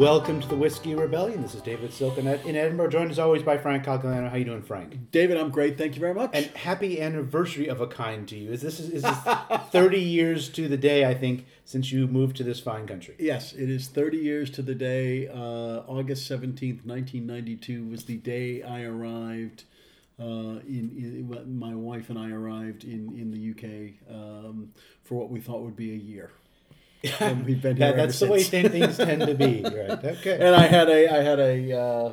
Welcome to the Whiskey Rebellion. This is David Silkenat in Edinburgh, joined as always by Frank Cogliano. How you doing, Frank? David, I'm great. Thank you very much. And happy anniversary of a kind to you. Is this is, this 30 years to the day, I think, since you moved to this fine country? yes, it is 30 years to the day. Uh, August 17th, 1992 was the day I arrived. Uh, in, in my wife and I arrived in in the UK um, for what we thought would be a year. And we've been here That, that's the way things tend to be, right? Okay. and I had a I had a uh,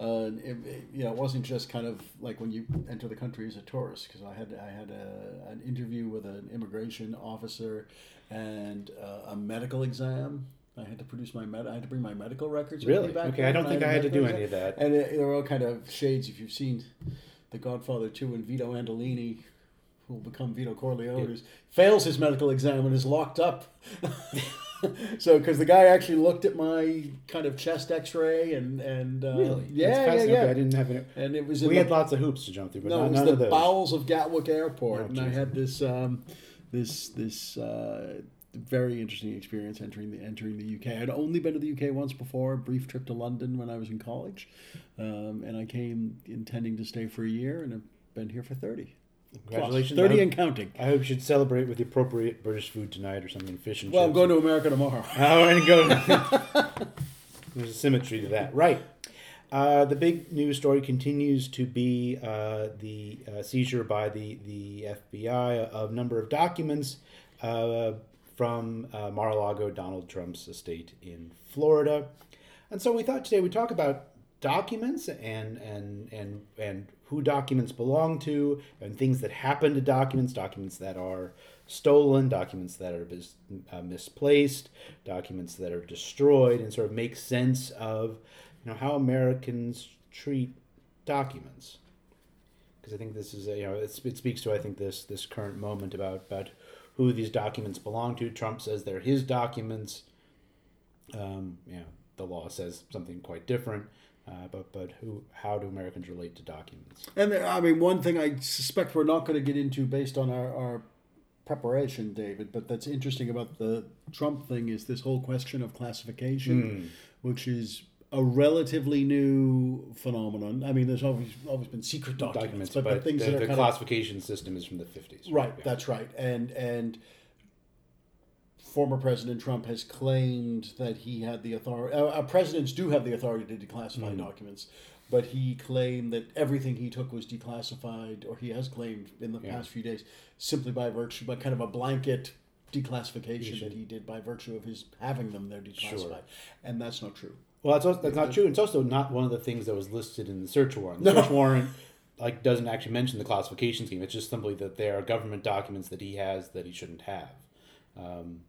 uh, it, it- you know it wasn't just kind of like when you enter the country as a tourist because I had I had a, an interview with an immigration officer and uh, a medical exam. I had to produce my med. I had to bring my medical records. Really? back Okay. I don't think I had to do exam. any of that. And it, they were all kind of shades. If you've seen The Godfather two and Vito Andolini, who will become Vito Corleone, who's fails his medical exam and is locked up. so, because the guy actually looked at my kind of chest X-ray and and uh, really? yeah, yeah, yeah. I didn't have it, And it was in We the, had lots of hoops to jump through, but no, not, it was none the of those. bowels of Gatwick Airport, Oh, and I had this um, this this uh, very interesting experience entering the entering the UK. I'd only been to the UK once before, a brief trip to London when I was in college, um, and I came intending to stay for a year, and I've been here for thirty. Plus, Congratulations. Thirty hope- and counting. I hope you should celebrate with the appropriate British food tonight or something, fish and Well, I'm chips. going to America tomorrow. Oh, and go. There's a symmetry to that, right? Uh, the big news story continues to be uh, the uh, seizure by the the FBI of a number of documents uh, from uh, Mar-a-Lago, Donald Trump's estate in Florida, and so we thought today we'd talk about documents and and and and who documents belong to and things that happen to documents documents that are stolen documents that are mis- uh, misplaced documents that are destroyed and sort of make sense of you know how americans treat documents. Because i think this is a, you know it's, it speaks to i think this this current moment about about who these documents belong to. Trump says they're his documents. Um, you know, the law says something quite different. Uh, but but who how do Americans relate to documents? And there, I mean, one thing I suspect we're not going to get into based on our, our preparation, David, but that's interesting about the Trump thing is this whole question of classification, which is a relatively new phenomenon. I mean, there's always always been secret documents, Documents, but, but, the things the, that are the classification system is from the fifties. of right. That's right, and and former President Trump has claimed that he had the authority. Uh, uh, presidents do have the authority to declassify documents, but he claimed that everything he took was declassified, or he has claimed in the Yeah. past few days, simply by virtue, by kind of a blanket declassification that he did by virtue of his having them there declassified, Sure. and that's not true. Well, that's also, that's not true. It's also not one of the things that was listed in the search warrant. The No. search warrant like doesn't actually mention the classification scheme. It's just simply that there are government documents that he has that he shouldn't have. Um,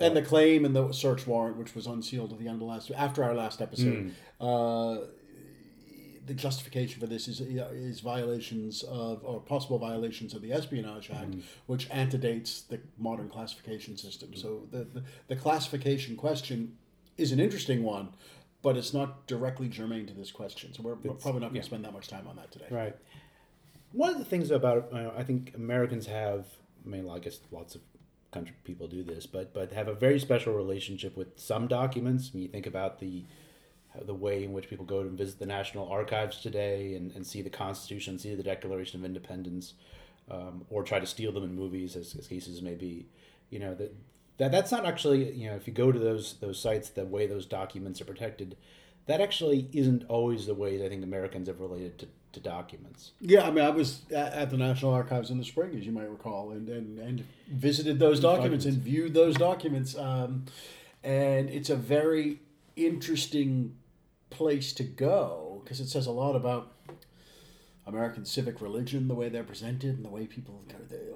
And the claim and the search warrant, which was unsealed at the end of last after our last episode, uh, the justification for this is is violations of or possible violations of the Espionage Act, which antedates the modern classification system. So the, the the classification question is an interesting one, but it's not directly germane to this question. So we're, we're probably not going to yeah. spend that much time on that today. Right. One of the things about uh, I think Americans have, I mean, I guess lots of country people do this, but but have a very special relationship with some documents. When you think about the the way in which people go to visit the National Archives today and, and see the Constitution, see the Declaration of Independence, um, or try to steal them in movies, as, as cases may be, you know that. That, that's not actually you know if you go to those those sites the way those documents are protected that actually isn't always the ways I think Americans have related to, to documents. Yeah, I mean, I was at, at the National Archives in the spring, as you might recall, and and, and visited those documents, and viewed those documents. Um, and it's a very interesting place to go because it says a lot about American civic religion, the way they're presented, and the way people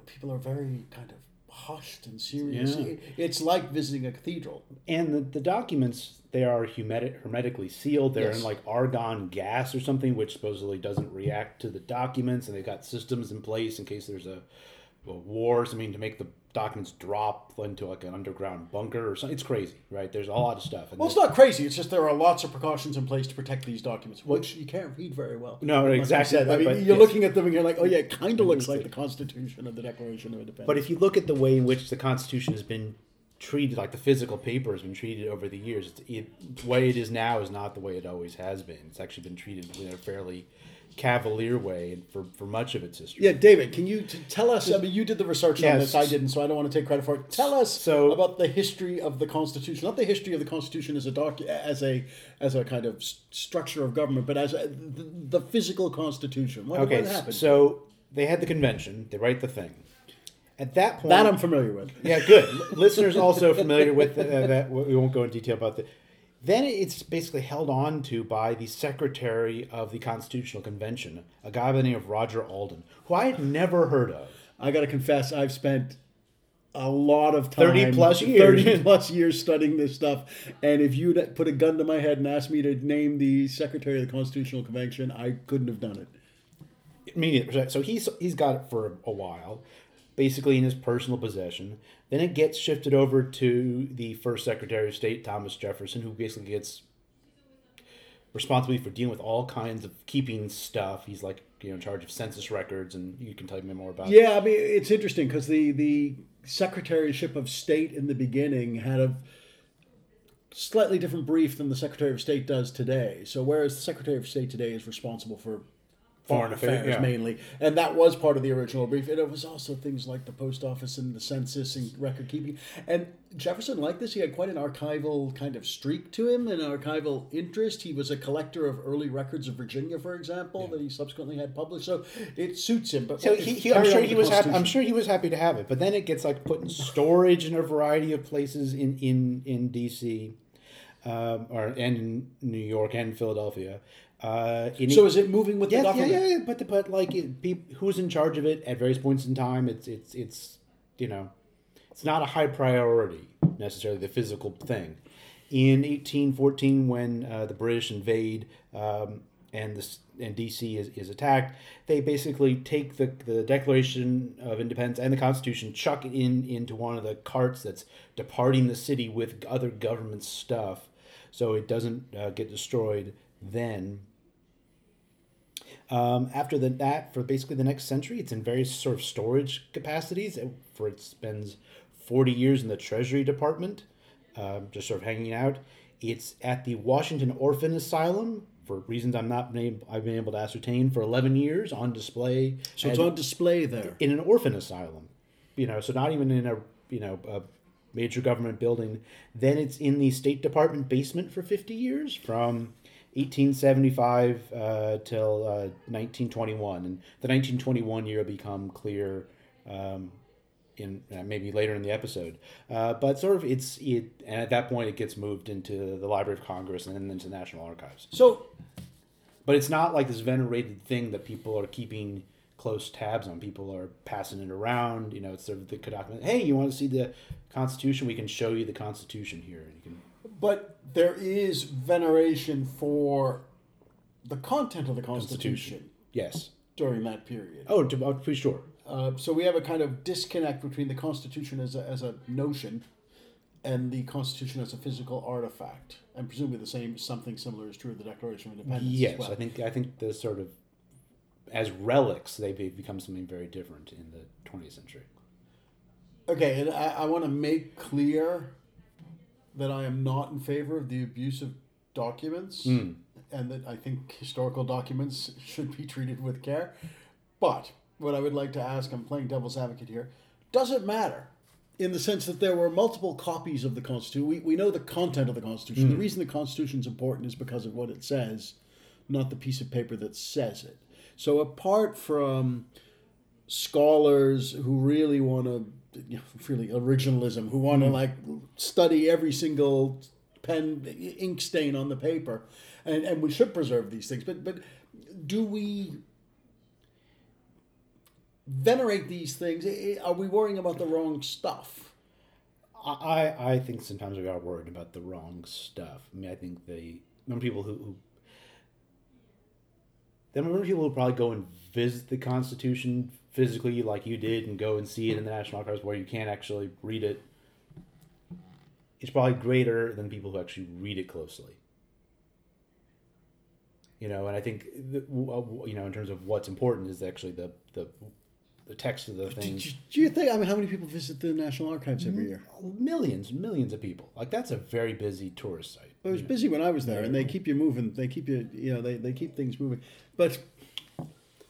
people are very kind of hushed and serious. Yeah. It- It's like visiting a cathedral. And the, the documents, they are hermetic, hermetically sealed. They're Yes. in like argon gas or something, which supposedly doesn't react to the documents. And they've got systems in place in case there's a, a wars. I mean, to make the documents drop into like an underground bunker or something. It's crazy, right? There's a lot of stuff. And Well, it's not crazy. It's just there are lots of precautions in place to protect these documents, which you can't read very well. No, Like exactly. said, I mean, But- you're yes. looking at them and you're like, oh yeah, it kind of looks like the Constitution of the Declaration of Independence. But if you look at the way in which the Constitution has been treated like the physical paper has been treated over the years. It's, it, the way it is now is not the way it always has been. It's actually been treated in a fairly cavalier way for, for much of its history. Yeah, David, can you t- tell us? I mean, you did the research on this. I didn't, so I don't want to take credit for it. Tell us So- about the history of the Constitution, not the history of the Constitution as a doc, as a as a kind of s- structure of government, but as a, the, the physical Constitution. What, Okay, what happened? so they had the convention. They write the thing. At that point, that I'm familiar with. Yeah, good. Listeners also familiar with uh, that. We won't go in detail about that. Then it's basically held on to by the secretary of the Constitutional Convention, a guy by the name of Roger Alden, who I had never heard of. I got to confess, I've spent a lot of time 30 plus years. 30 plus years studying this stuff and if you put a gun to my head and asked me to name the secretary of the constitutional convention i couldn't have done it Immediately, so he's he's got it for a while, basically in his personal possession. Then it gets shifted over to the first Secretary of State, Thomas Jefferson, who basically gets responsibility for dealing with all kinds of keeping stuff. He's like you know in charge of census records, and you can tell me more about. yeah i mean it's interesting because the the secretaryship of state in the beginning had a slightly different brief than the secretary of state does today so whereas the secretary of state today is responsible for foreign affairs, affairs yeah. mainly, and that was part of the original brief. And it was also things like the post office and the census and record keeping. And Jefferson liked this. He had quite an archival kind of streak to him, an archival interest. He was a collector of early records of Virginia, for example, that he subsequently had published. So it suits him. But So he, he, I'm sure he was happy. I'm sure he was happy to have it, but then it gets like put in storage in a variety of places in in in D.C. Um, or and in New York and Philadelphia. Uh, So is it moving with yeah, the yeah, government? yeah, yeah, but but like it, peop who's in charge of it at various points in time? It's it's it's you know, it's not a high priority necessarily the physical thing. In 1814, when uh, the British invade um, and this and DC is, is attacked, they basically take the the Declaration of Independence and the Constitution, chuck it in into one of the carts that's departing the city with other government stuff, so it doesn't uh, get destroyed. Then um, after the, that, for basically the next century, it's in various sort of storage capacities. It- For it spends forty years in the Treasury Department, um, just sort of hanging out. It's at the Washington Orphan Asylum for reasons I'm not been able, I've been able to ascertain for eleven years on display. So it's on display there. in an orphan asylum, you know, so not even in a you know a major government building. Then it's in the State Department basement for fifty years, from 1875 uh, till uh, 1921, and the 1921 year will become clear. Um, in uh, maybe later in the episode, uh, but sort of it's it, and at that point it gets moved into the Library of Congress and then into the National Archives. So But it's not like this venerated thing that people are keeping close tabs on. People are passing it around. You know, it's sort of the document. Hey, you want to see the Constitution? We can show you the Constitution here. And you can. But there is veneration for the content of the Constitution, Yes. during that period. Oh, to, oh, for sure. Uh, so we have a kind of disconnect between the Constitution as a, as a notion and the Constitution as a physical artifact. And presumably the same something similar is true of the Declaration of Independence. Yes, as well. I think I think the sort of as relics they be- become something very different in the 20th century. Okay, and I, I want to make clear that I am not in favor of the abuse of documents, Hmm. and that I think historical documents should be treated with care. But what I would like to ask, I'm playing devil's advocate here, does it matter? In the sense that there were multiple copies of the Constitution. We, we know the content of the Constitution. The reason the Constitution is important is because of what it says, not the piece of paper that says it. So apart from scholars who really want to you know, really originalism who want to hmm. like study every single pen ink stain on the paper. And and we should preserve these things but but do we venerate these things? Are we worrying about the wrong stuff? I, I think sometimes we are worried about the wrong stuff. I mean, I think they remember people who, who then remember people who probably go and visit the Constitution physically, like you did, and go and see it in the National Archives where you can't actually read it. It's probably greater than people who actually read it closely. You know, and I think uh, w- you know in terms of what's important is actually the the the text of the thing. Do, do you think? I mean, how many people visit the National Archives every year? Millions, millions of people. Like that's a very busy tourist site. It was busy when I was there, and they keep you moving. They keep you, you know, they, they keep things moving. But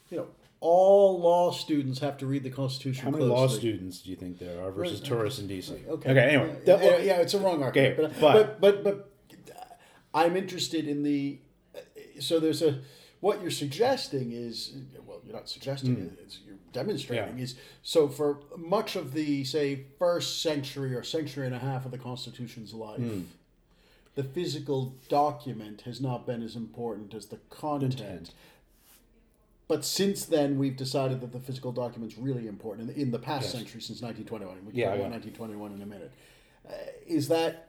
you know, all law students have to read the Constitution. How many closely. law students do you think there are versus Right, tourists in DC? Okay. Okay. Anyway, Yeah, yeah, it's a wrong argument. Okay, but, but- but but but I'm interested in the. So there's a what you're suggesting is well, you're not suggesting it. It's, you're demonstrating. Yeah. is so for much of the say first century or century and a half of the Constitution's life. Hmm. The physical document has not been as important as the content. Content. But since then, we've decided that the physical document's really important in the, in the past Yes. century since 1921. We can Yeah, talk about yeah. 1921 in a minute. Uh, is that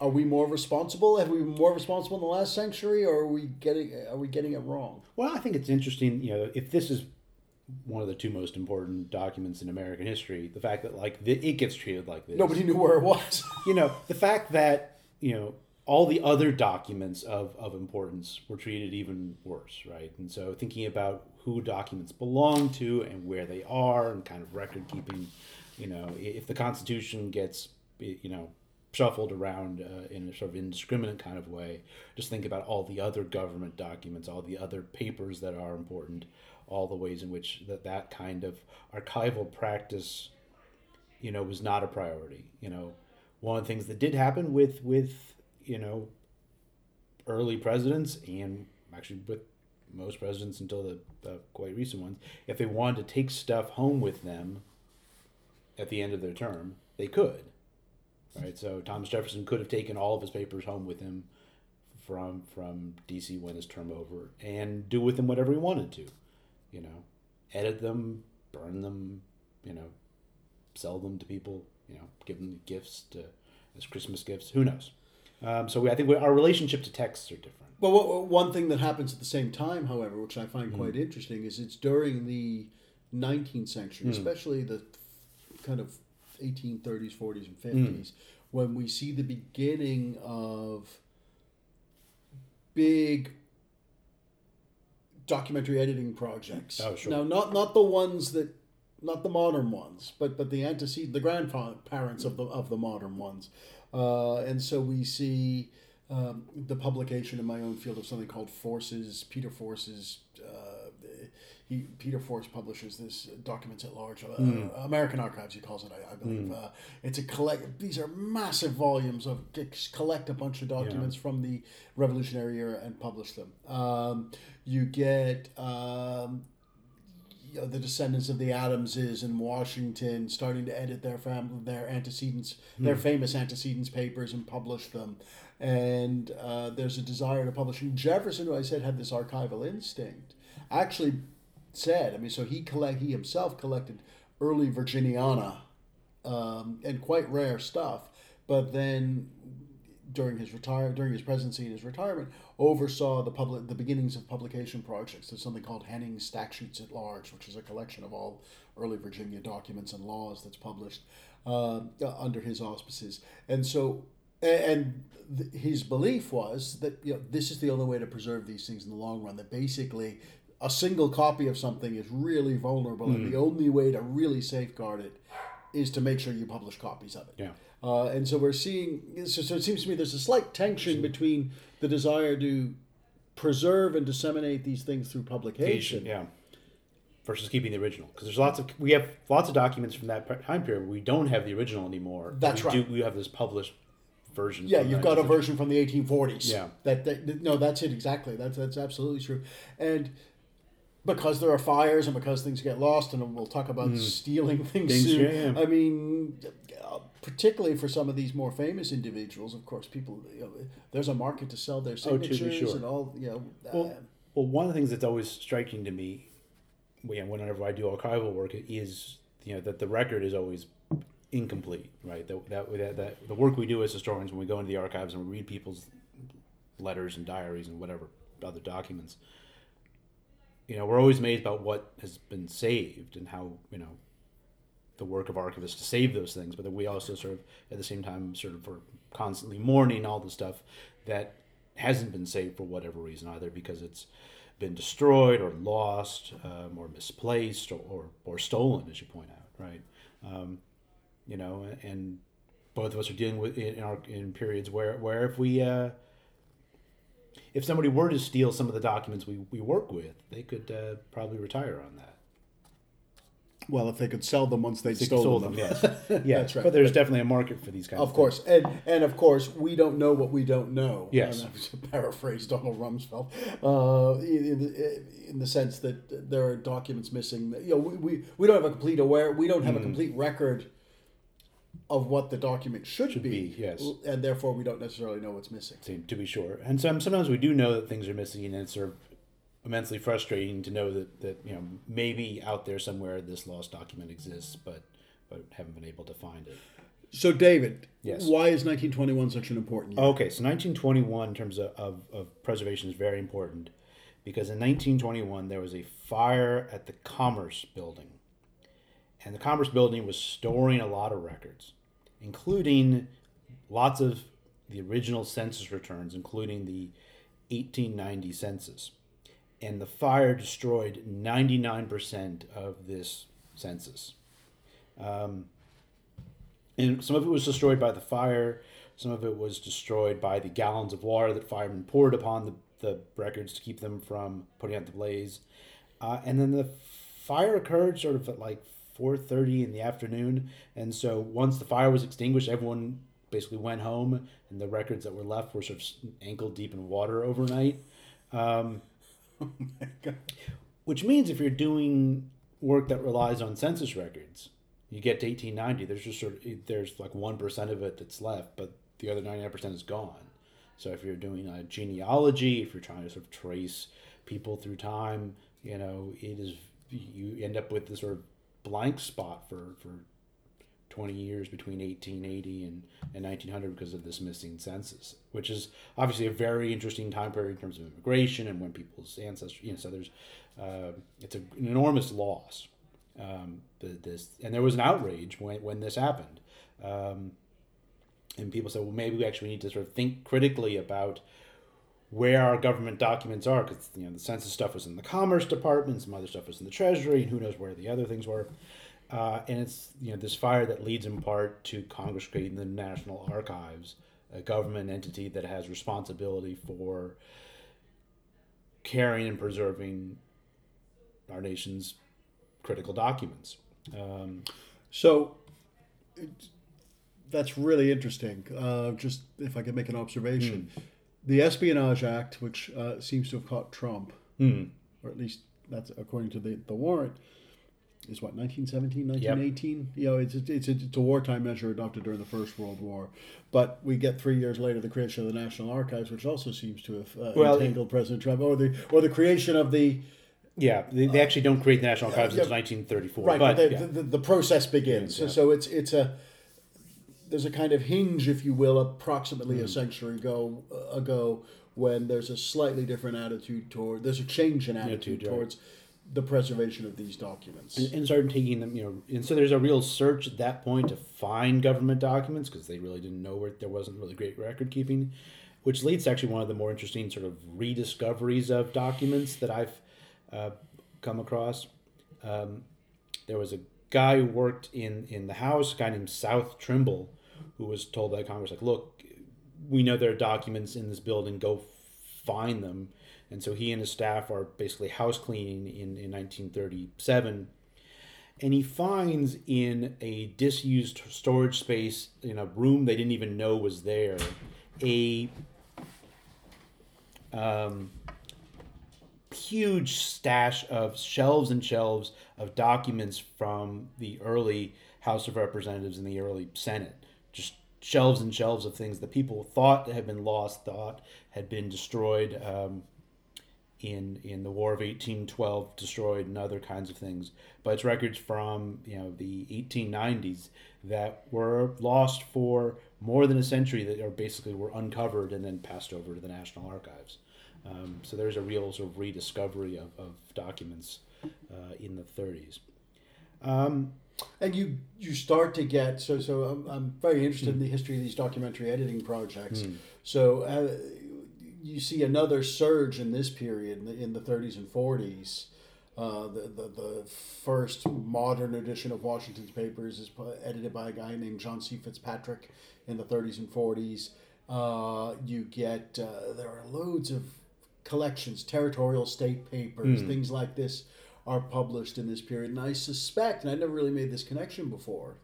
are we more responsible? Have we been more responsible in the last century, or are we getting are we getting it wrong? Well, I think it's interesting. You know, if this is one of the two most important documents in American history, the fact that like the, it gets treated like this. Nobody knew where it was. you know, the fact that you know all the other documents of, of importance were treated even worse, right? And so thinking about who documents belong to and where they are and kind of record keeping, you know, if the Constitution gets, you know, shuffled around uh, in a sort of indiscriminate kind of way, just think about all the other government documents, all the other papers that are important, all the ways in which that, that kind of archival practice you know, was not a priority. You know, one of the things that did happen with with you know early presidents and actually with most presidents until the, the quite recent ones, if they wanted to take stuff home with them at the end of their term, they could. Right. So Thomas Jefferson could have taken all of his papers home with him from from DC when his term over and do with them whatever he wanted to. You know, edit them, burn them, you know, sell them to people, you know, give them gifts to as Christmas gifts. Who knows? Um, so we, I think we, our relationship to texts are different. What, one thing that happens at the same time, however, which I find quite mm. interesting, is it's during the 19th century, mm. especially the kind of 1830s, 40s, and mm. 50s, when we see the beginning of big documentary editing projects. Oh, sure. Now, not not the ones that, not the modern ones, but but the antecedent, the grandparents of the of the modern ones, uh, and so we see um, the publication in my own field of something called Force's. Peter Force's. Uh, he, Peter Force publishes this documents at large. Uh, American Archives, he calls it, I, I believe. Uh, it's a collect. These are massive volumes of collect a bunch of documents from the Revolutionary era and publish them. Um, you get um, you know, the descendants of the Adamses in Washington starting to edit their family, their antecedents, their famous antecedents papers and publish them. And uh, there's a desire to publish. And Jefferson, who I said had this archival instinct, actually said, I mean, so he collect he himself collected early Virginiana um, and quite rare stuff, but then during his retire during his presidency and his retirement oversaw the public the beginnings of publication projects. There's something called Hening's Statutes at Large, which is a collection of all early Virginia documents and laws that's published uh, under his auspices. And so, and th- his belief was that you know this is the only way to preserve these things in the long run. That basically a single copy of something is really vulnerable, and the only way to really safeguard it is to make sure you publish copies of it. Yeah. Uh, and so we're seeing, so, so it seems to me there's a slight tension between the desire to preserve and disseminate these things through publication. Yeah. Versus keeping the original, because there's lots of we have lots of documents from that time period. We don't have the original anymore. That's we right. Do, we have this published version. Yeah, you've got a version from the 1840s. Yeah. That, that no, that's it exactly. That's that's absolutely true. And because there are fires and because things get lost, and we'll talk about stealing things, Things, soon. yeah. I mean, particularly for some of these more famous individuals, of course, people. You know, there's a market to sell their Oh, to be signatures sure. and all. You know, Well, uh, well, one of the things that's always striking to me, whenever I do archival work, is you know that the record is always incomplete, right? That that, that, that the work we do as historians when we go into the archives and we read people's letters and diaries and whatever other documents, you know, we're always amazed about what has been saved and how you know the work of archivists to save those things, but then we also sort of at the same time sort of are constantly mourning all the stuff that hasn't been saved for whatever reason, either because it's been destroyed or lost um, or misplaced or, or, or, stolen, as you point out, right? Um, you know, and both of us are dealing with in our in periods where where if we uh, if somebody were to steal some of the documents we, we work with, they could uh, probably retire on that. Well, if they could sell them once they stole them, them. yes, yeah, that's right. But there's definitely a market for these kinds. Of, of course, and and of course, we don't know what we don't know. Yes, to paraphrase Donald Rumsfeld, uh, in, in, the sense that there are documents missing. You know, we, we, we don't have a complete aware. We don't have mm. a complete record of what the document should, should be, be, yes, and therefore we don't necessarily know what's missing. To be sure, and some sometimes we do know that things are missing, and it's sort of immensely frustrating to know that, that you know maybe out there somewhere this lost document exists, but but haven't been able to find it. So, David, yes. why is 1921 such an important year? Okay, so 1921 in terms of, of, of preservation is very important because in 1921 there was a fire at the Commerce Building. And the Commerce Building was storing a lot of records, including lots of the original census returns, including the 1890 census and the fire destroyed 99% of this census. Um, and some of it was destroyed by the fire, some of it was destroyed by the gallons of water that firemen poured upon the, the records to keep them from putting out the blaze. Uh, and then the fire occurred sort of at like 4.30 in the afternoon. And so once the fire was extinguished, everyone basically went home, and the records that were left were sort of ankle deep in water overnight. Um, Oh Which means if you're doing work that relies on census records, you get to 1890. There's just sort of there's like one percent of it that's left, but the other 99 percent is gone. So if you're doing a genealogy, if you're trying to sort of trace people through time, you know, it is you end up with this sort of blank spot for for 20 years between 1880 and, and 1900 because of this missing census, which is obviously a very interesting time period in terms of immigration and when people's ancestry, you know, so there's, uh, it's a, an enormous loss. Um, this, and there was an outrage when, when this happened. Um, and people said, well, maybe we actually need to sort of think critically about where our government documents are, because you know the census stuff was in the Commerce Department, some other stuff was in the Treasury, and who knows where the other things were. Uh, and it's you know this fire that leads in part to Congress creating the National Archives, a government entity that has responsibility for caring and preserving our nation's critical documents. Um, so that's really interesting. Uh, just if I could make an observation, mm. The Espionage Act, which uh, seems to have caught Trump, mm. or at least that's according to the, the warrant is what 1917 1918 yep. you know it's, it's, it's a wartime measure adopted during the first world war but we get three years later the creation of the national archives which also seems to have uh, well, entangled president trump or the or the creation of the yeah, they, they actually don't create the National Archives uh, until 1934. Right, but, the, yeah. the, the, process begins. Yeah. So, so it's it's a there's a kind of hinge, if you will, approximately mm. a century ago uh, ago when there's a slightly different attitude toward there's a change in attitude, attitude towards. Right the preservation of these documents and, and started taking them you know and so there's a real search at that point to find government documents because they really didn't know where there wasn't really great record keeping which leads to actually one of the more interesting sort of rediscoveries of documents that i've uh, come across um, there was a guy who worked in in the house a guy named south trimble who was told by congress like look we know there are documents in this building go find them and so he and his staff are basically house cleaning in, in 1937. And he finds in a disused storage space in a room they didn't even know was there a um, huge stash of shelves and shelves of documents from the early House of Representatives and the early Senate. Just shelves and shelves of things that people thought had been lost, thought had been destroyed. Um, in in the War of 1812 destroyed and other kinds of things, but it's records from you know the 1890s that were lost for more than a century that are basically were uncovered and then passed over to the National Archives. Um, so there's a real sort of rediscovery of, of documents uh, in the 30s. Um, and you you start to get so so I'm, I'm very interested mm. in the history of these documentary editing projects. Mm. So uh, you see another surge in this period in the, in the 30s and 40s. Uh, the, the, the first modern edition of Washington's papers is edited by a guy named John C. Fitzpatrick in the 30s and 40s. Uh, you get, uh, there are loads of collections, territorial state papers, mm. things like this are published in this period. And I suspect, and I never really made this connection before,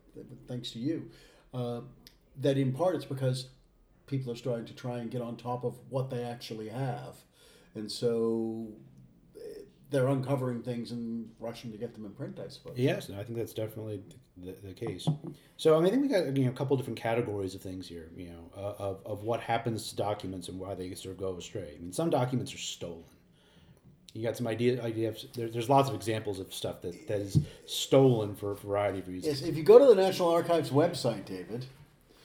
thanks to you, uh, that in part it's because people are starting to try and get on top of what they actually have. And so they're uncovering things and rushing to get them in print, I suppose. Yes, I think that's definitely the, the case. So I, mean, I think we got you know a couple different categories of things here. You know, uh, of of what happens to documents and why they sort of go astray. I mean, some documents are stolen. You got some idea idea of, there, there's lots of examples of stuff that, that is stolen for a variety of reasons. Yes, if you go to the National Archives website, David,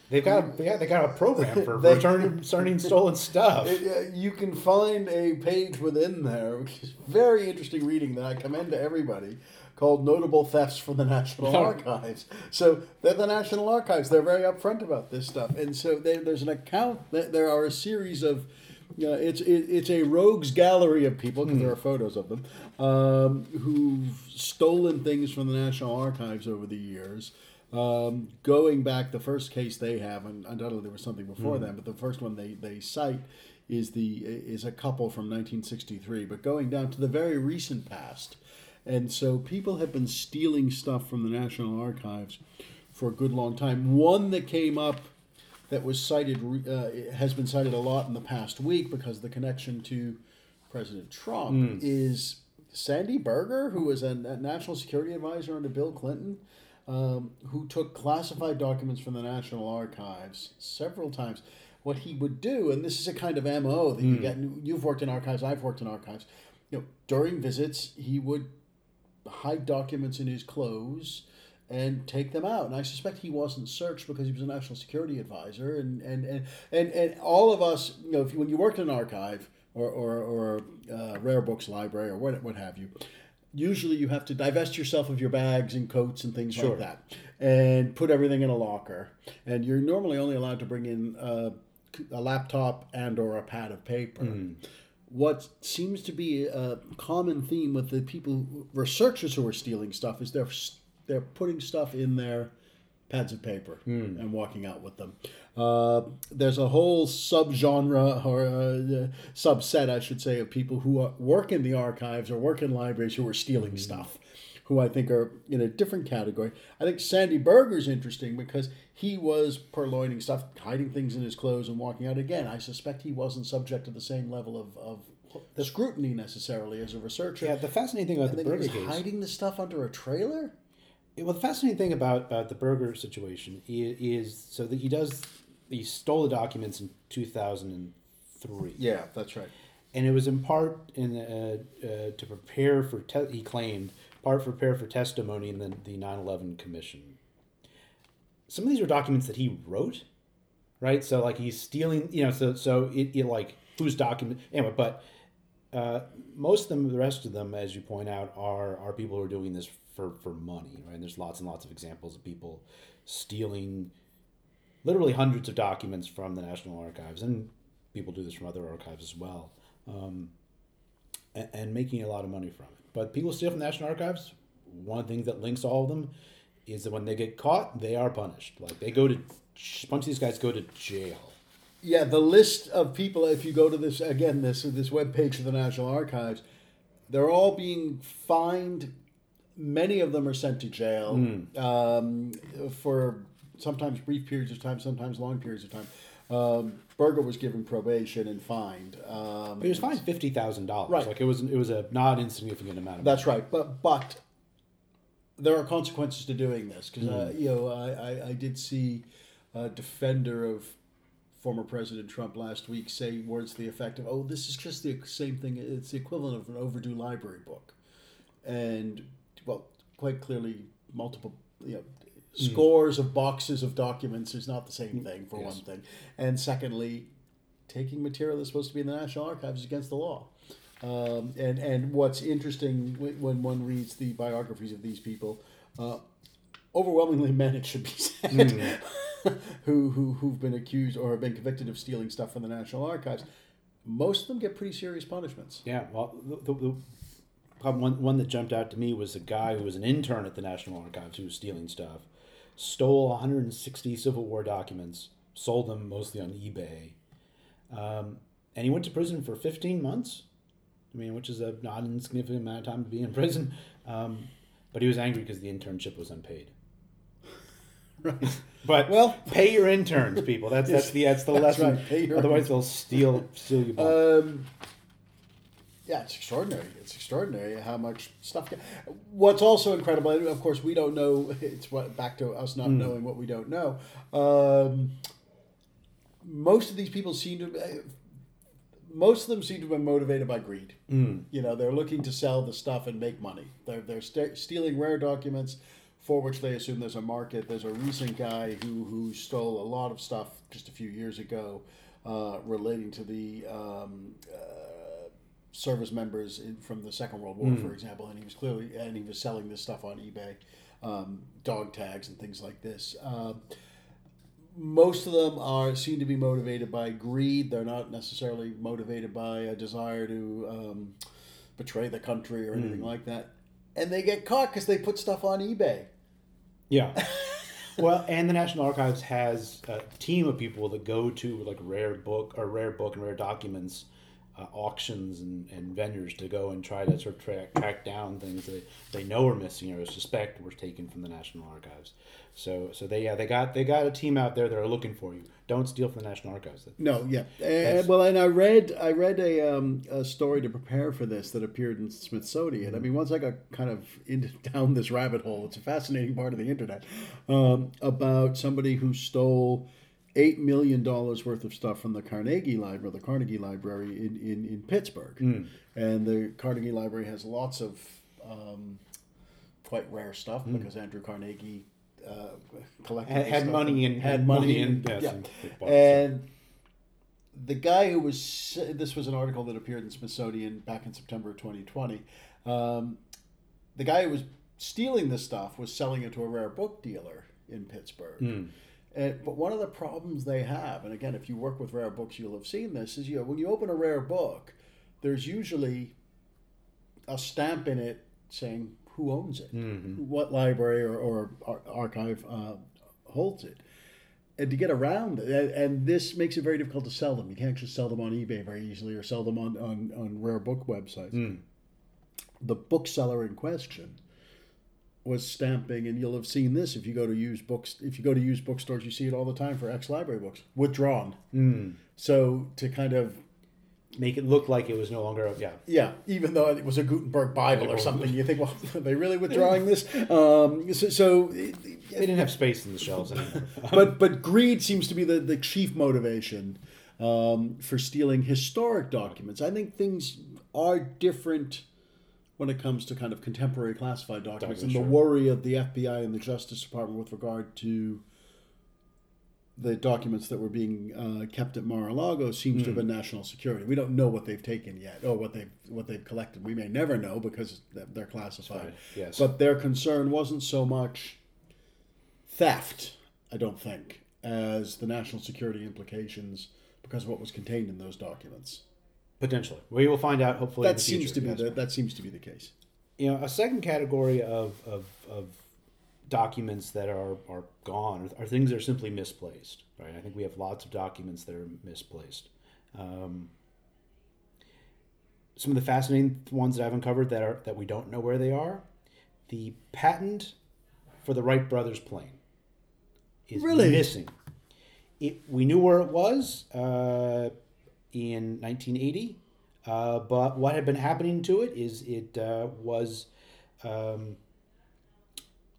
They've got yeah, they got a program for they, returning, returning stolen stuff. You can find a page within there, which is very interesting reading that I commend to everybody, called "Notable Thefts from the National Archives." So they're the National Archives; they're very upfront about this stuff, and so they, there's an account. There are a series of. Uh, it's it, it's a rogues gallery of people because mm. there are photos of them um, who've stolen things from the National Archives over the years. Um, going back, the first case they have, and undoubtedly there was something before mm. them, but the first one they, they cite is the is a couple from 1963. But going down to the very recent past, and so people have been stealing stuff from the National Archives for a good long time. One that came up that was cited uh, has been cited a lot in the past week because the connection to President Trump mm. is Sandy Berger, who was a, national security advisor under Bill Clinton um, who took classified documents from the National Archives several times. What he would do, and this is a kind of MO that mm. you hmm. get, you've worked in archives, I've worked in archives. You know, during visits, he would hide documents in his clothes and take them out. And I suspect he wasn't searched because he was a national security advisor. And and and and, and all of us, you know, if you, when you work in an archive or or, or uh, rare books library or what what have you, usually you have to divest yourself of your bags and coats and things sure. like that and put everything in a locker and you're normally only allowed to bring in a, a laptop and or a pad of paper mm. what seems to be a common theme with the people researchers who are stealing stuff is they're they're putting stuff in their pads of paper mm. and walking out with them. Uh, there's a whole subgenre or uh, subset, I should say, of people who are, work in the archives or work in libraries who are stealing mm. stuff, who I think are in a different category. I think Sandy Berger's interesting because he was purloining stuff, hiding things in his clothes, and walking out again. I suspect he wasn't subject to the same level of, of the scrutiny necessarily as a researcher. Yeah, the fascinating thing about and the Berger case, hiding the stuff under a trailer well, the fascinating thing about, about the Berger situation is, is so that he does he stole the documents in two thousand and three. Yeah, that's right. And it was in part in uh, uh, to prepare for te- he claimed part for prepare for testimony in the the 9-11 commission. Some of these were documents that he wrote, right? So like he's stealing, you know. So so it, it like whose document anyway, but. Uh, most of them, the rest of them, as you point out, are are people who are doing this for, for money, right? And there's lots and lots of examples of people stealing literally hundreds of documents from the National Archives, and people do this from other archives as well, um, and, and, making a lot of money from it. But people steal from the National Archives. One thing that links all of them is that when they get caught, they are punished. Like they go to a bunch of these guys go to jail. Yeah, the list of people. If you go to this again, this this web page of the National Archives, they're all being fined many of them are sent to jail mm. um, for sometimes brief periods of time, sometimes long periods of time. Um, Berger was given probation and fined. Um, he was fined fifty thousand dollars. Right. Like it was it was a not insignificant amount. Of That's money. right. But but there are consequences to doing this because mm. uh, hmm. you know I, I, I did see a defender of former President Trump last week say words to the effect of, "Oh, this is just the same thing. It's the equivalent of an overdue library book," and well, quite clearly multiple, you know, mm. scores of boxes of documents is not the same thing for yes. one thing, and secondly, taking material that's supposed to be in the National Archives is against the law. Um, and and what's interesting when one reads the biographies of these people, uh, overwhelmingly men it should be said, mm. who who who've been accused or have been convicted of stealing stuff from the National Archives, most of them get pretty serious punishments. Yeah, well, the, the, the one, one that jumped out to me was a guy who was an intern at the National Archives who was stealing stuff, stole 160 Civil War documents, sold them mostly on eBay, um, and he went to prison for 15 months. I mean, which is a not insignificant amount of time to be in prison. Um, but he was angry because the internship was unpaid. Right. But Well- pay your interns, people. That's that's the that's the That's lesson. right, pay your Otherwise, they'll steal steal you. Um, yeah, it's extraordinary. It's extraordinary how much stuff. What's also incredible, and of course, we don't know. It's what back to us not knowing what we don't know. Um, most of these people seem to. Most of them seem to have been motivated by greed. You know, they're looking to sell the stuff and make money. They're they're st- stealing rare documents for which they assume there's a market. There's a recent guy who who stole a lot of stuff just a few years ago uh, relating to the um, uh, service members in, from the Second World War, for example, and he was clearly and he was selling this stuff on eBay, um, dog tags and things like this. Um, most of them are seem to be motivated by greed. They're not necessarily motivated by a desire to um, betray the country or anything like that. And they get caught because they put stuff on eBay. Yeah. well, and the National Archives has a team of people that go to like rare book or rare book and rare documents uh, auctions and, and vendors to go and try to sort of track, track down things that they know are missing or suspect were taken from the National Archives. So so they yeah they got they got a team out there that are looking for you. Don't steal from the National Archives. No, yeah. And, well, and I read I read a, um, a story to prepare for this that appeared in Smithsonian. I mean, once I got kind of into down this rabbit hole, it's a fascinating part of the internet um, about somebody who stole eight million dollars worth of stuff from the Carnegie Library, the Carnegie Library in in, in Pittsburgh, and the Carnegie Library has lots of um, quite rare stuff because Andrew Carnegie. Uh, collected Had, had stuff money and had money yes, yeah. and. And the guy who was this was an article that appeared in Smithsonian back in September of 2020. Um, the guy who was stealing this stuff was selling it to a rare book dealer in Pittsburgh. And, but one of the problems they have, and again, if you work with rare books, you'll have seen this, is you know, when you open a rare book, there's usually a stamp in it saying who owns it, what library or, or ar- archive uh, holds it. And to get around it, and- and this makes it very difficult to sell them. You can't just sell them on eBay very easily or sell them on, on, on rare book websites. The bookseller in question was stamping, and you'll have seen this if you go to use books. If you go to use bookstores, you see it all the time for ex library books withdrawn. So to kind of Make it look like it was no longer yeah. yeah, even though it was a Gutenberg Bible or something, you think, well, are they really withdrawing this? Um, so, so They didn't have space in the shelves anymore. but but greed seems to be the, the chief motivation um, for stealing historic documents. I think things are different when it comes to kind of contemporary classified documents and the worry of the FBI and the Justice Department with regard to the documents that were being uh, kept at Mar-a-Lago seems to have been national security. We don't know what they've taken yet or what they've what they've collected. We may never know because they're- they're classified. right, yes. But their concern wasn't so much theft, I don't think, as the national security implications because of what was contained in those documents. Potentially, we will find out. Hopefully, in That the seems future, to be the that seems to be the case. you know a second category of, of, of documents that are, are gone are things that are simply misplaced right i think we have lots of documents that are misplaced um, some of the fascinating ones that i've uncovered that are that we don't know where they are the patent for the wright brothers plane is Really? missing it, we knew where it was uh, in 1980 uh, but what had been happening to it is it uh, was um,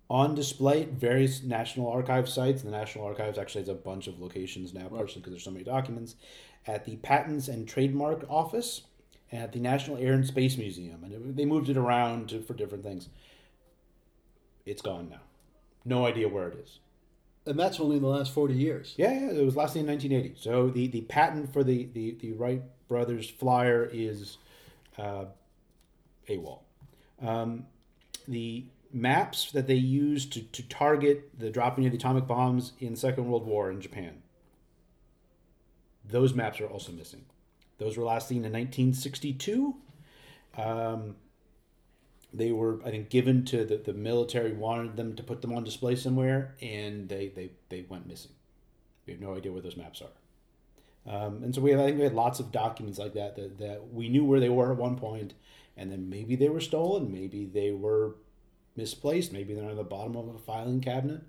on display at various National Archive sites. The National Archives actually has a bunch of locations now, partially because there's so many documents, at the Patents and Trademark Office and at the National Air and Space Museum. And it, they moved it around to, for different things. It's gone now. No idea where it is. And that's only in the last forty years. Yeah, yeah, it was last seen in 1980. So the, the patent for the, the, the Wright brothers flyer is uh, AWOL. Um, the maps that they used to, to target the dropping of the atomic bombs in the Second World War in Japan, those maps are also missing. those were last seen in 1962. Um, they were, I think, given to the, the military, wanted them to put them on display somewhere, and they, they, they went missing. We have no idea where those maps are. Um, and so we have, I think we had lots of documents like that, that that we knew where they were at one point, and then maybe they were stolen, maybe they were misplaced, maybe they're on the bottom of a filing cabinet.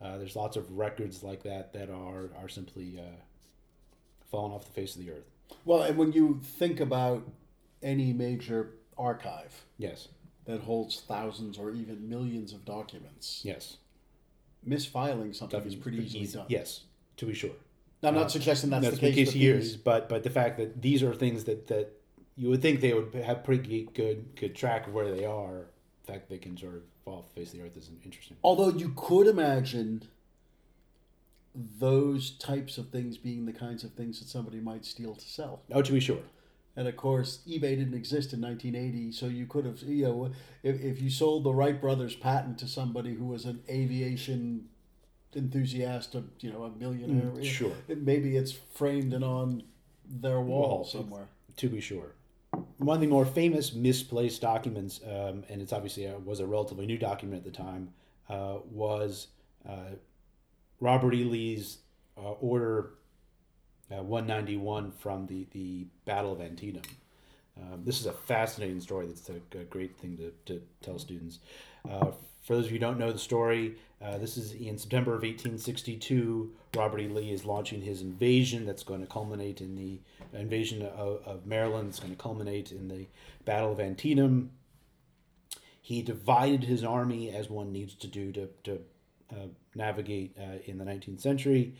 Uh, there's lots of records like that that are are simply uh, falling off the face of the earth. Well, and when you think about any major archive Yes, that holds thousands or even millions of documents, yes, misfiling something is pretty easily Easy- done. Yes, to be sure. Now, I'm not uh, suggesting that's, That's the case, with here, these. but but the fact that these are things that that you would think they would have pretty good good track of where they are. The fact they can sort of fall off the face of the earth is interesting. Although you could imagine those types of things being the kinds of things that somebody might steal to sell. Oh, to be sure. And of course, eBay didn't exist in 1980, so you could have, you know, if, if you sold the Wright brothers patent to somebody who was an aviation enthusiast, a, you know, a millionaire, Mm, sure. it- maybe it's framed and on their wall Wall. somewhere. To be sure. One of the more famous misplaced documents, um, and it's obviously a, was a relatively new document at the time, uh, was uh, Robert E. Lee's uh, Order uh, 191 from the, the Battle of Antietam. Um, this is a fascinating story. That's a, a great thing to, to tell students. Uh, for those of you who don't know the story, uh, this is in September of 1862. Robert E. Lee is launching his invasion that's going to culminate in the invasion of, of Maryland. It's going to culminate in the Battle of Antietam. He divided his army as one needs to do to, to uh, navigate uh, in the 19th century.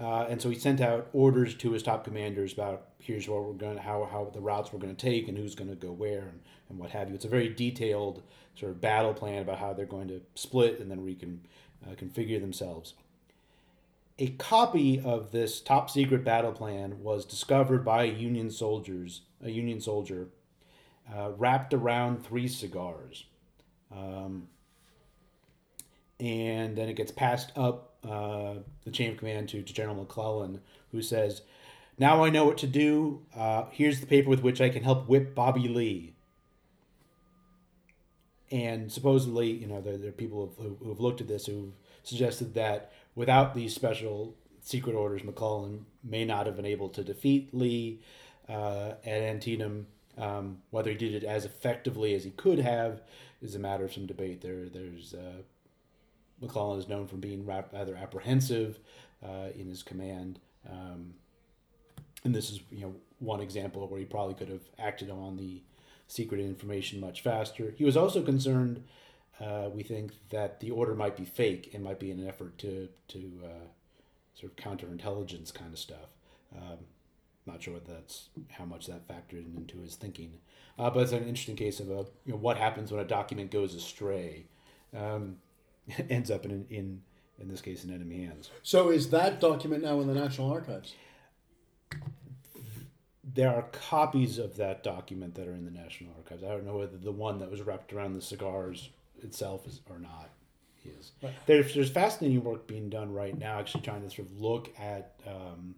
Uh, and so he sent out orders to his top commanders about here's what we're going how, how the routes we're going to take and who's going to go where and, and what have you. It's a very detailed sort of battle plan about how they're going to split and then recon, uh, configure themselves. A copy of this top secret battle plan was discovered by Union soldiers, a Union soldier, uh, wrapped around three cigars. Um, and then it gets passed up uh, the chain of command to, to General McClellan, who says, "Now I know what to do. Uh, here's the paper with which I can help whip Bobby Lee." And supposedly, you know, there, there are people who, who have looked at this who've suggested that without these special secret orders, McClellan may not have been able to defeat Lee uh, at Antietam. Um, whether he did it as effectively as he could have is a matter of some debate. There, there's uh, McClellan is known for being rather apprehensive uh, in his command, um, and this is you know one example where he probably could have acted on the secret information much faster. He was also concerned, uh, we think, that the order might be fake and might be an effort to to uh, sort of counterintelligence kind of stuff. Um, not sure what that's how much that factored into his thinking, uh, but it's an interesting case of a you know what happens when a document goes astray. Um, ends up in, in in this case in enemy hands. So is that document now in the National Archives? There are copies of that document that are in the National Archives. I don't know whether the one that was wrapped around the cigars itself is or not is. There's there's fascinating work being done right now, actually trying to sort of look at um,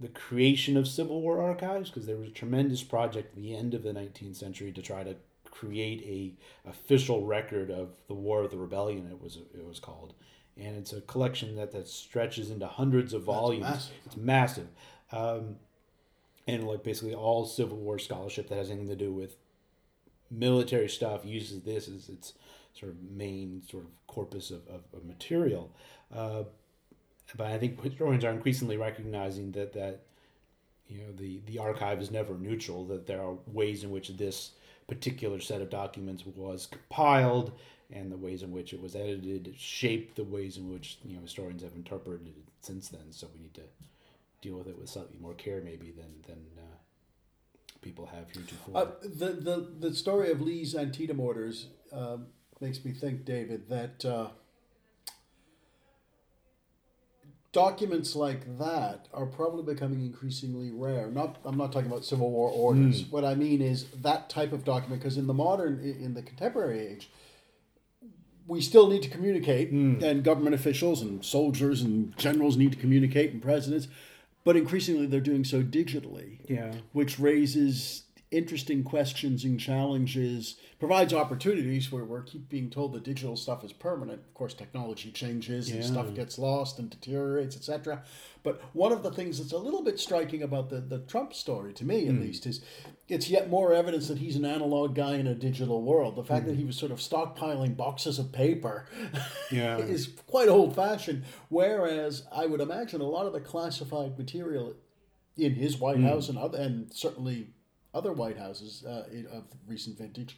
the creation of Civil War archives because there was a tremendous project at the end of the 19th century to try to create a official record of the War of the Rebellion. It was it was called, and it's a collection that that stretches into hundreds of volumes. massive. It's massive, um, and like basically all Civil War scholarship that has anything to do with military stuff uses this as its sort of main sort of corpus of, of, of material. Uh, but I think historians are increasingly recognizing that that you know the the archive is never neutral. That there are ways in which this particular set of documents was compiled, and the ways in which it was edited shaped the ways in which you know historians have interpreted it since then. So we need to deal with it with slightly more care, maybe than than uh, people have heretofore. Uh, the, the the story of Lee's Antietam orders um, makes me think, David, that uh, documents like that are probably becoming increasingly rare. Not, I'm not talking about Civil War orders. Hmm. What I mean is that type of document, because in the modern, in the contemporary age, we still need to communicate, hmm. and government officials and soldiers and generals need to communicate, and presidents. but increasingly they're doing so digitally. Yeah. which raises interesting questions and challenges, provides opportunities where we're keep being told that digital stuff is permanent. Of course, technology changes and Yeah. stuff gets lost and deteriorates, etc. But one of the things that's a little bit striking about the, the Trump story, to me at Hmm. least, is it's yet more evidence that he's an analog guy in a digital world. The fact that Hmm. he was sort of stockpiling boxes of paper Yeah. is quite old fashioned. Whereas I would imagine a lot of the classified material in his. White House and other, and certainly other White Houses uh, of recent vintage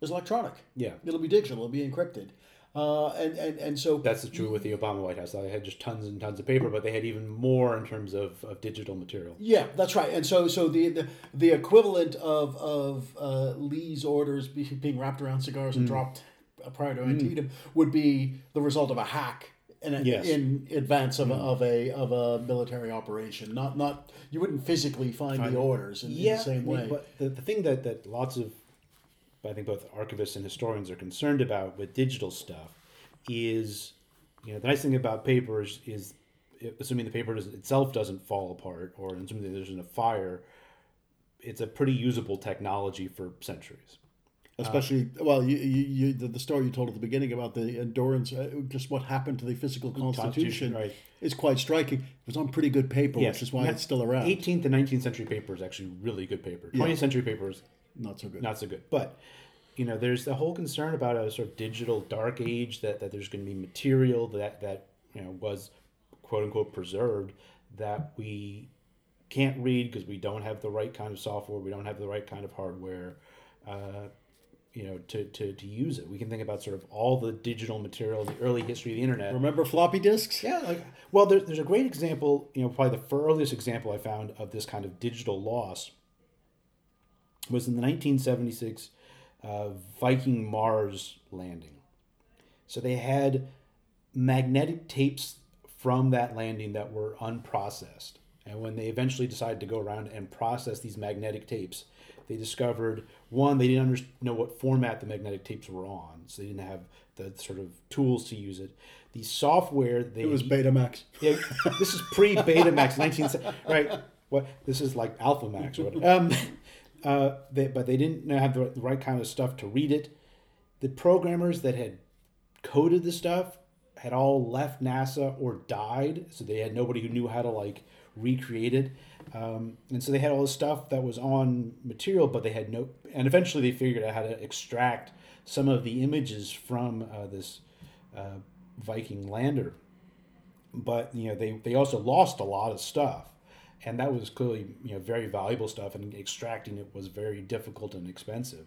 is electronic. Yeah. It'll be digital. It'll be encrypted. Uh, and, and, and so That's true with the Obama White House. They had just tons and tons of paper, but they had even more in terms of, of digital material. Yeah, that's right. And so, so the the, the equivalent of of uh, Lee's orders be, being wrapped around cigars Mm. and dropped uh, prior to Antietam would be the result of a hack in, Yes. Mm. in advance of, a, of a of a military operation. Not not you wouldn't physically find the orders in, in the same way. But the, the thing that, that lots of, I think both archivists and historians are concerned about with digital stuff is, you know, the nice thing about paper is, is assuming the paper does, itself doesn't fall apart or assuming there isn't a fire, it's a pretty usable technology for centuries. Especially, well, you, you, you the, story you told at the beginning about the endurance, uh, just what happened to the physical constitution, Constitution, right. is quite striking. It was on pretty good paper, which is why Yeah. it's still around. 18th and 19th century paper is actually really good paper. 20th century paper is Not so good. not so good. But you know, there's the whole concern about a sort of digital dark age that, that there's going to be material that that you know was quote unquote preserved that we can't read because we don't have the right kind of software, we don't have the right kind of hardware. Uh, you know, to, to, to use it. We can think about sort of all the digital material, the early history of the internet. Remember floppy disks? Yeah, like well, there, there's a great example. You know, probably the earliest example I found of this kind of digital loss was in the 1976 uh, Viking Mars landing. So they had magnetic tapes from that landing that were unprocessed, and when they eventually decided to go around and process these magnetic tapes, they discovered one they didn't under- know what format the magnetic tapes were on, so they didn't have the sort of tools to use it. The software they It was Betamax. yeah, this is pre Betamax, nineteen right? What this is like Alpha Max or what? Um, uh, they, but they didn't have the right kind of stuff to read it. The programmers that had coded the stuff had all left NASA or died, so they had nobody who knew how to like recreate it. Um, and so they had all this stuff that was on material, but they had no. And eventually, they figured out how to extract some of the images from uh, this uh, Viking lander but you know they, they also lost a lot of stuff and that was clearly you know very valuable stuff and extracting it was very difficult and expensive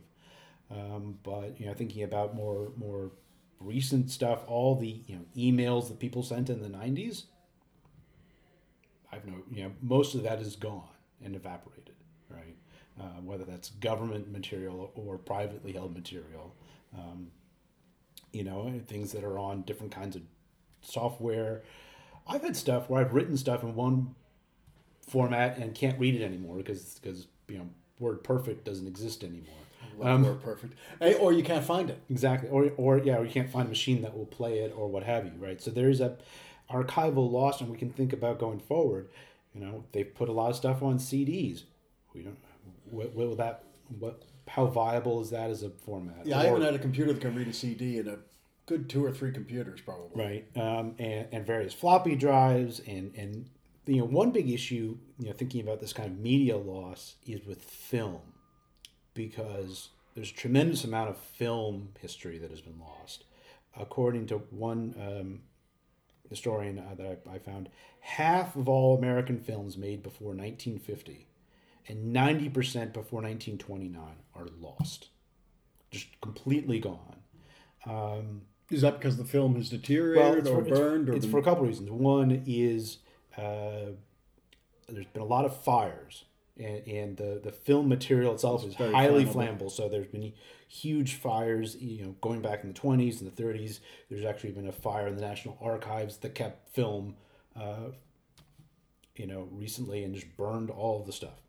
um, but you know thinking about more more recent stuff all the you know emails that people sent in the 90s i've no you know most of that is gone and evaporated right uh, whether that's government material or privately held material um, you know things that are on different kinds of software I've had stuff where I've written stuff in one format and can't read it anymore because because you know Word Perfect doesn't exist anymore. Love Word perfect. Or you can't find it. Exactly, or or yeah, or you can't find a machine that will play it or what have you, right? So there's a archival loss, and we can think about going forward. You know, they've put a lot of stuff on CDs. We don't. What will that? What? How viable is that as a format? Yeah, I Or- haven't had a computer that can read a CD in a good two or three computers, probably. right um, and, and various floppy drives and and you know one big issue you know thinking about this kind of media loss is with film because there's a tremendous amount of film history that has been lost according to one um, historian uh, that I, I found half of all american films made before 1950 and 90% before 1929 are lost just completely gone Is that because the film has deteriorated or it's burned? or it's the- for a couple reasons. One is uh, there's been a lot of fires, and, and the, the film material itself is highly flammable. flammable. So there's been huge fires, you know, going back in the 20s and the 30s. There's actually been a fire in the National Archives that kept film, uh, you know, recently and just burned all the stuff.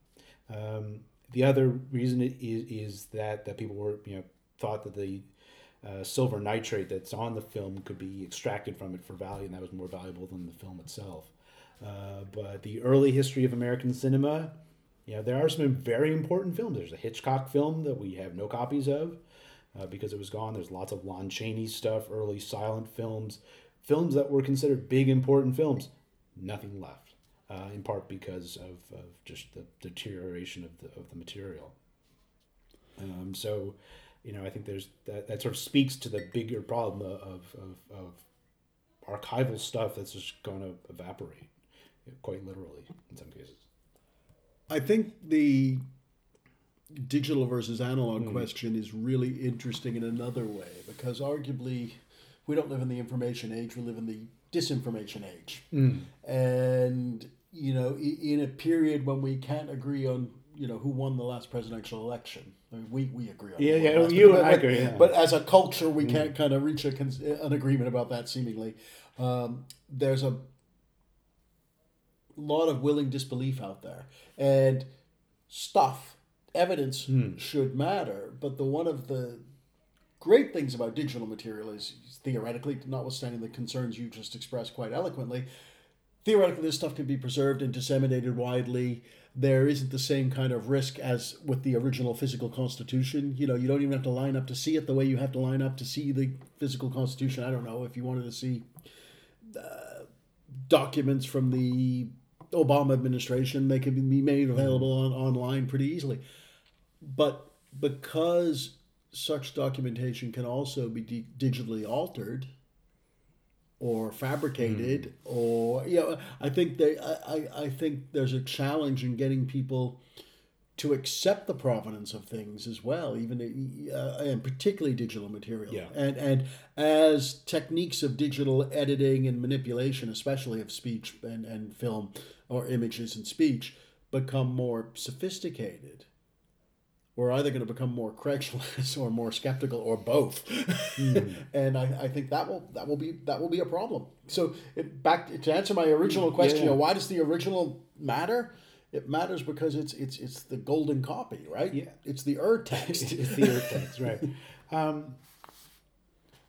Um, the other reason is, is that, that people were, you know, thought that the uh, silver nitrate that's on the film could be extracted from it for value, and that was more valuable than the film itself. Uh, but the early history of American cinema, know, there are some very important films. There's a Hitchcock film that we have no copies of uh, because it was gone. There's lots of Lon Chaney stuff, early silent films, films that were considered big, important films. Nothing left, uh, in part because of, of just the deterioration of the, of the material. Um, so, you know, I think there's that, that sort of speaks to the bigger problem of, of, of archival stuff that's just going to evaporate, quite literally in some cases. I think the digital versus analog mm. question is really interesting in another way because arguably we don't live in the information age, we live in the disinformation age. Mm. And, you know, in a period when we can't agree on, you know, who won the last presidential election. I mean, we, we agree on Yeah, yeah, you but, and I agree. Yeah. But as a culture, we mm. can't kind of reach a, an agreement about that seemingly. Um, there's a lot of willing disbelief out there. And stuff evidence mm. should matter. But the one of the great things about digital material is theoretically, notwithstanding the concerns you just expressed quite eloquently, theoretically this stuff can be preserved and disseminated widely. There isn't the same kind of risk as with the original physical constitution. You know, you don't even have to line up to see it the way you have to line up to see the physical constitution. I don't know if you wanted to see uh, documents from the Obama administration, they can be made available on, online pretty easily. But because such documentation can also be de- digitally altered or fabricated mm. or you know i think they I, I think there's a challenge in getting people to accept the provenance of things as well even uh, and particularly digital material yeah. and and as techniques of digital editing and manipulation especially of speech and, and film or images and speech become more sophisticated we're either going to become more credulous or more skeptical or both mm. and I, I think that will that will be that will be a problem so it, back to answer my original question yeah. you know, why does the original matter it matters because it's it's it's the golden copy right yeah it's the ur text it's the ur text right um,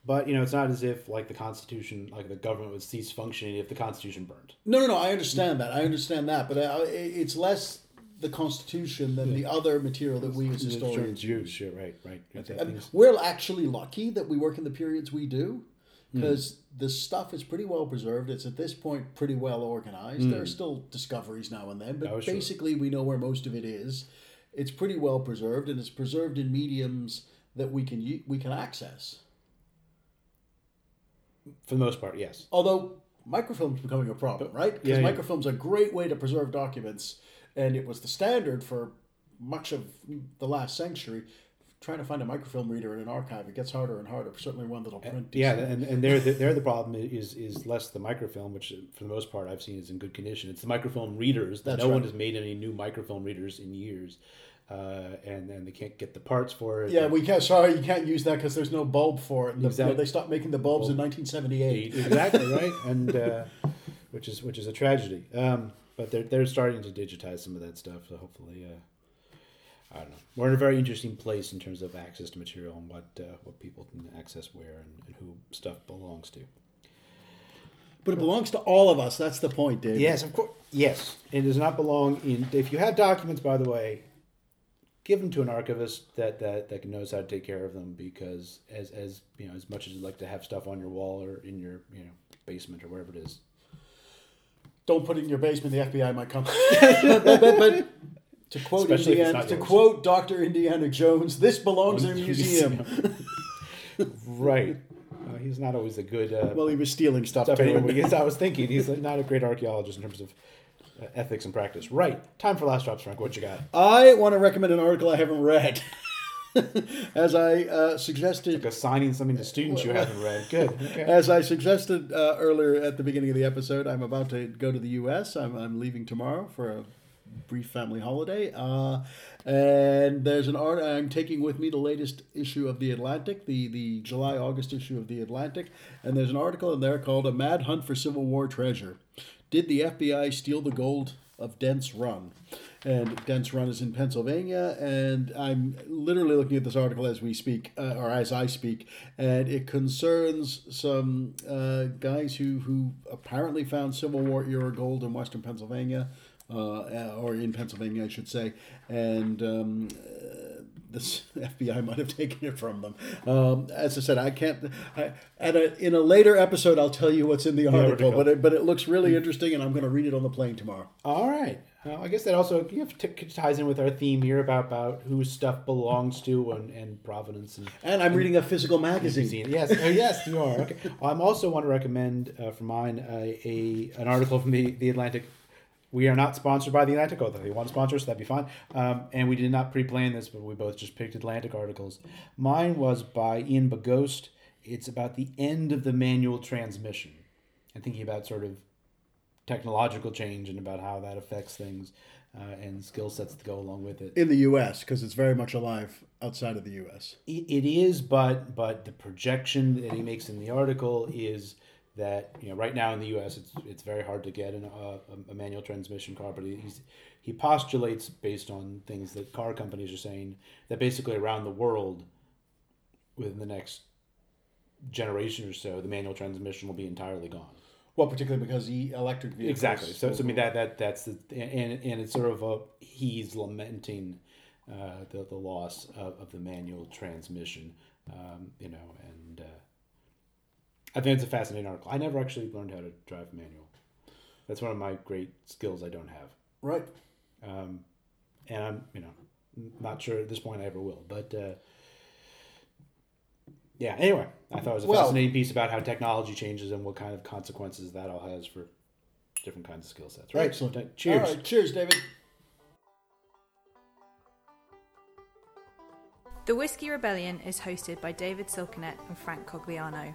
but you know, it's not as if like the Constitution, like the government would cease functioning if the Constitution burned. No, no, no. I understand that. I understand that, but uh, it's less the Constitution than yeah. the other material that we as historians use. Yeah, right, right. And we're actually lucky that we work in the periods we do because mm. the stuff is pretty well preserved. It's at this point pretty well organized. Mm. There are hmm. still discoveries now and then, but oh, basically sure. we know where most of it is. It's pretty well preserved, and it's preserved in mediums that we can we can access. For the most part, yes. Although microfilm's becoming a problem, right? Because yeah, yeah. microfilm's a great way to preserve documents, and it was the standard for much of the last century. Trying to find a microfilm reader in an archive, it gets harder and harder. Certainly, one that'll print. Yeah, and and there the, there the problem is is less the microfilm, which for the most part I've seen is in good condition. It's the microfilm readers. That no right. one has made any new microfilm readers in years uh, and and they can't get the parts for it. Yeah, we can't. Sorry, you can't use that because there's no bulb for it. The, exactly. You know, they stopped making the bulbs bulb. in 1978. Exactly right, and uh, which is which is a tragedy. Um, but they're they're starting to digitize some of that stuff. So hopefully, uh, I don't know. We're in a very interesting place in terms of access to material and what uh, what people can access where and, and who stuff belongs to. But it belongs to all of us. That's the point, Dave. Yes, of course. Yes, it does not belong in. If you have documents, by the way, give them to an archivist that, that, that knows how to take care of them because as, as you know as much as you'd like to have stuff on your wall or in your you know basement or wherever it is don't put it in your basement the fbi might come but, but, but, to quote indiana to quote dr indiana jones this belongs in a museum right uh, he's not always a good uh, well he was stealing stuff, stuff anyway. i was thinking he's not a great archaeologist in terms of uh, ethics and practice. Right. Time for last drops, Frank. What you got? I want to recommend an article I haven't read. As I uh, suggested, like assigning something to students you haven't read. Good. Okay. As I suggested uh, earlier at the beginning of the episode, I'm about to go to the U.S. I'm, I'm leaving tomorrow for a brief family holiday. Uh, and there's an art I'm taking with me the latest issue of the Atlantic, the the July August issue of the Atlantic, and there's an article in there called "A Mad Hunt for Civil War Treasure." Did the FBI steal the gold of Dents Run. And Dents Run is in Pennsylvania, and I'm literally looking at this article as we speak, uh, or as I speak, and it concerns some uh, guys who, who apparently found Civil War era gold in western Pennsylvania, or in Pennsylvania, I should say, and um, this FBI might have taken it from them. Um, as I said, I can't. I, at a, in a later episode, I'll tell you what's in the article, article. but it, but it looks really interesting, and I'm going to read it on the plane tomorrow. All right. Uh, I guess that also you have t- ties in with our theme here about, about who stuff belongs to and, and provenance. And, and I'm and, reading a physical magazine. Yes, oh, yes, you are. Okay. I'm also want to recommend uh, for mine a, a an article from the, the Atlantic we are not sponsored by the Atlantic, although they want to sponsor us, that'd be fine. Um, and we did not pre-plan this, but we both just picked Atlantic articles. Mine was by Ian Bogost. It's about the end of the manual transmission and thinking about sort of technological change and about how that affects things uh, and skill sets that go along with it. In the U.S., because it's very much alive outside of the U.S. It, it is, but but the projection that he makes in the article is that you know right now in the U.S. it's it's very hard to get an, uh, a manual transmission car, but he's, he postulates based on things that car companies are saying that basically around the world, within the next generation or so, the manual transmission will be entirely gone. Well, particularly because the electric vehicles. Exactly. So, so I mean that that that's the and and it's sort of a he's lamenting uh, the the loss of, of the manual transmission, um, you know, and. I think it's a fascinating article. I never actually learned how to drive manual. That's one of my great skills I don't have. Right. Um, and I'm, you know, not sure at this point I ever will. But uh, yeah, anyway, I thought it was a well, fascinating piece about how technology changes and what kind of consequences that all has for different kinds of skill sets. Right. Excellent. Cheers. All right. Cheers, David. The Whiskey Rebellion is hosted by David Silkenat and Frank Cogliano.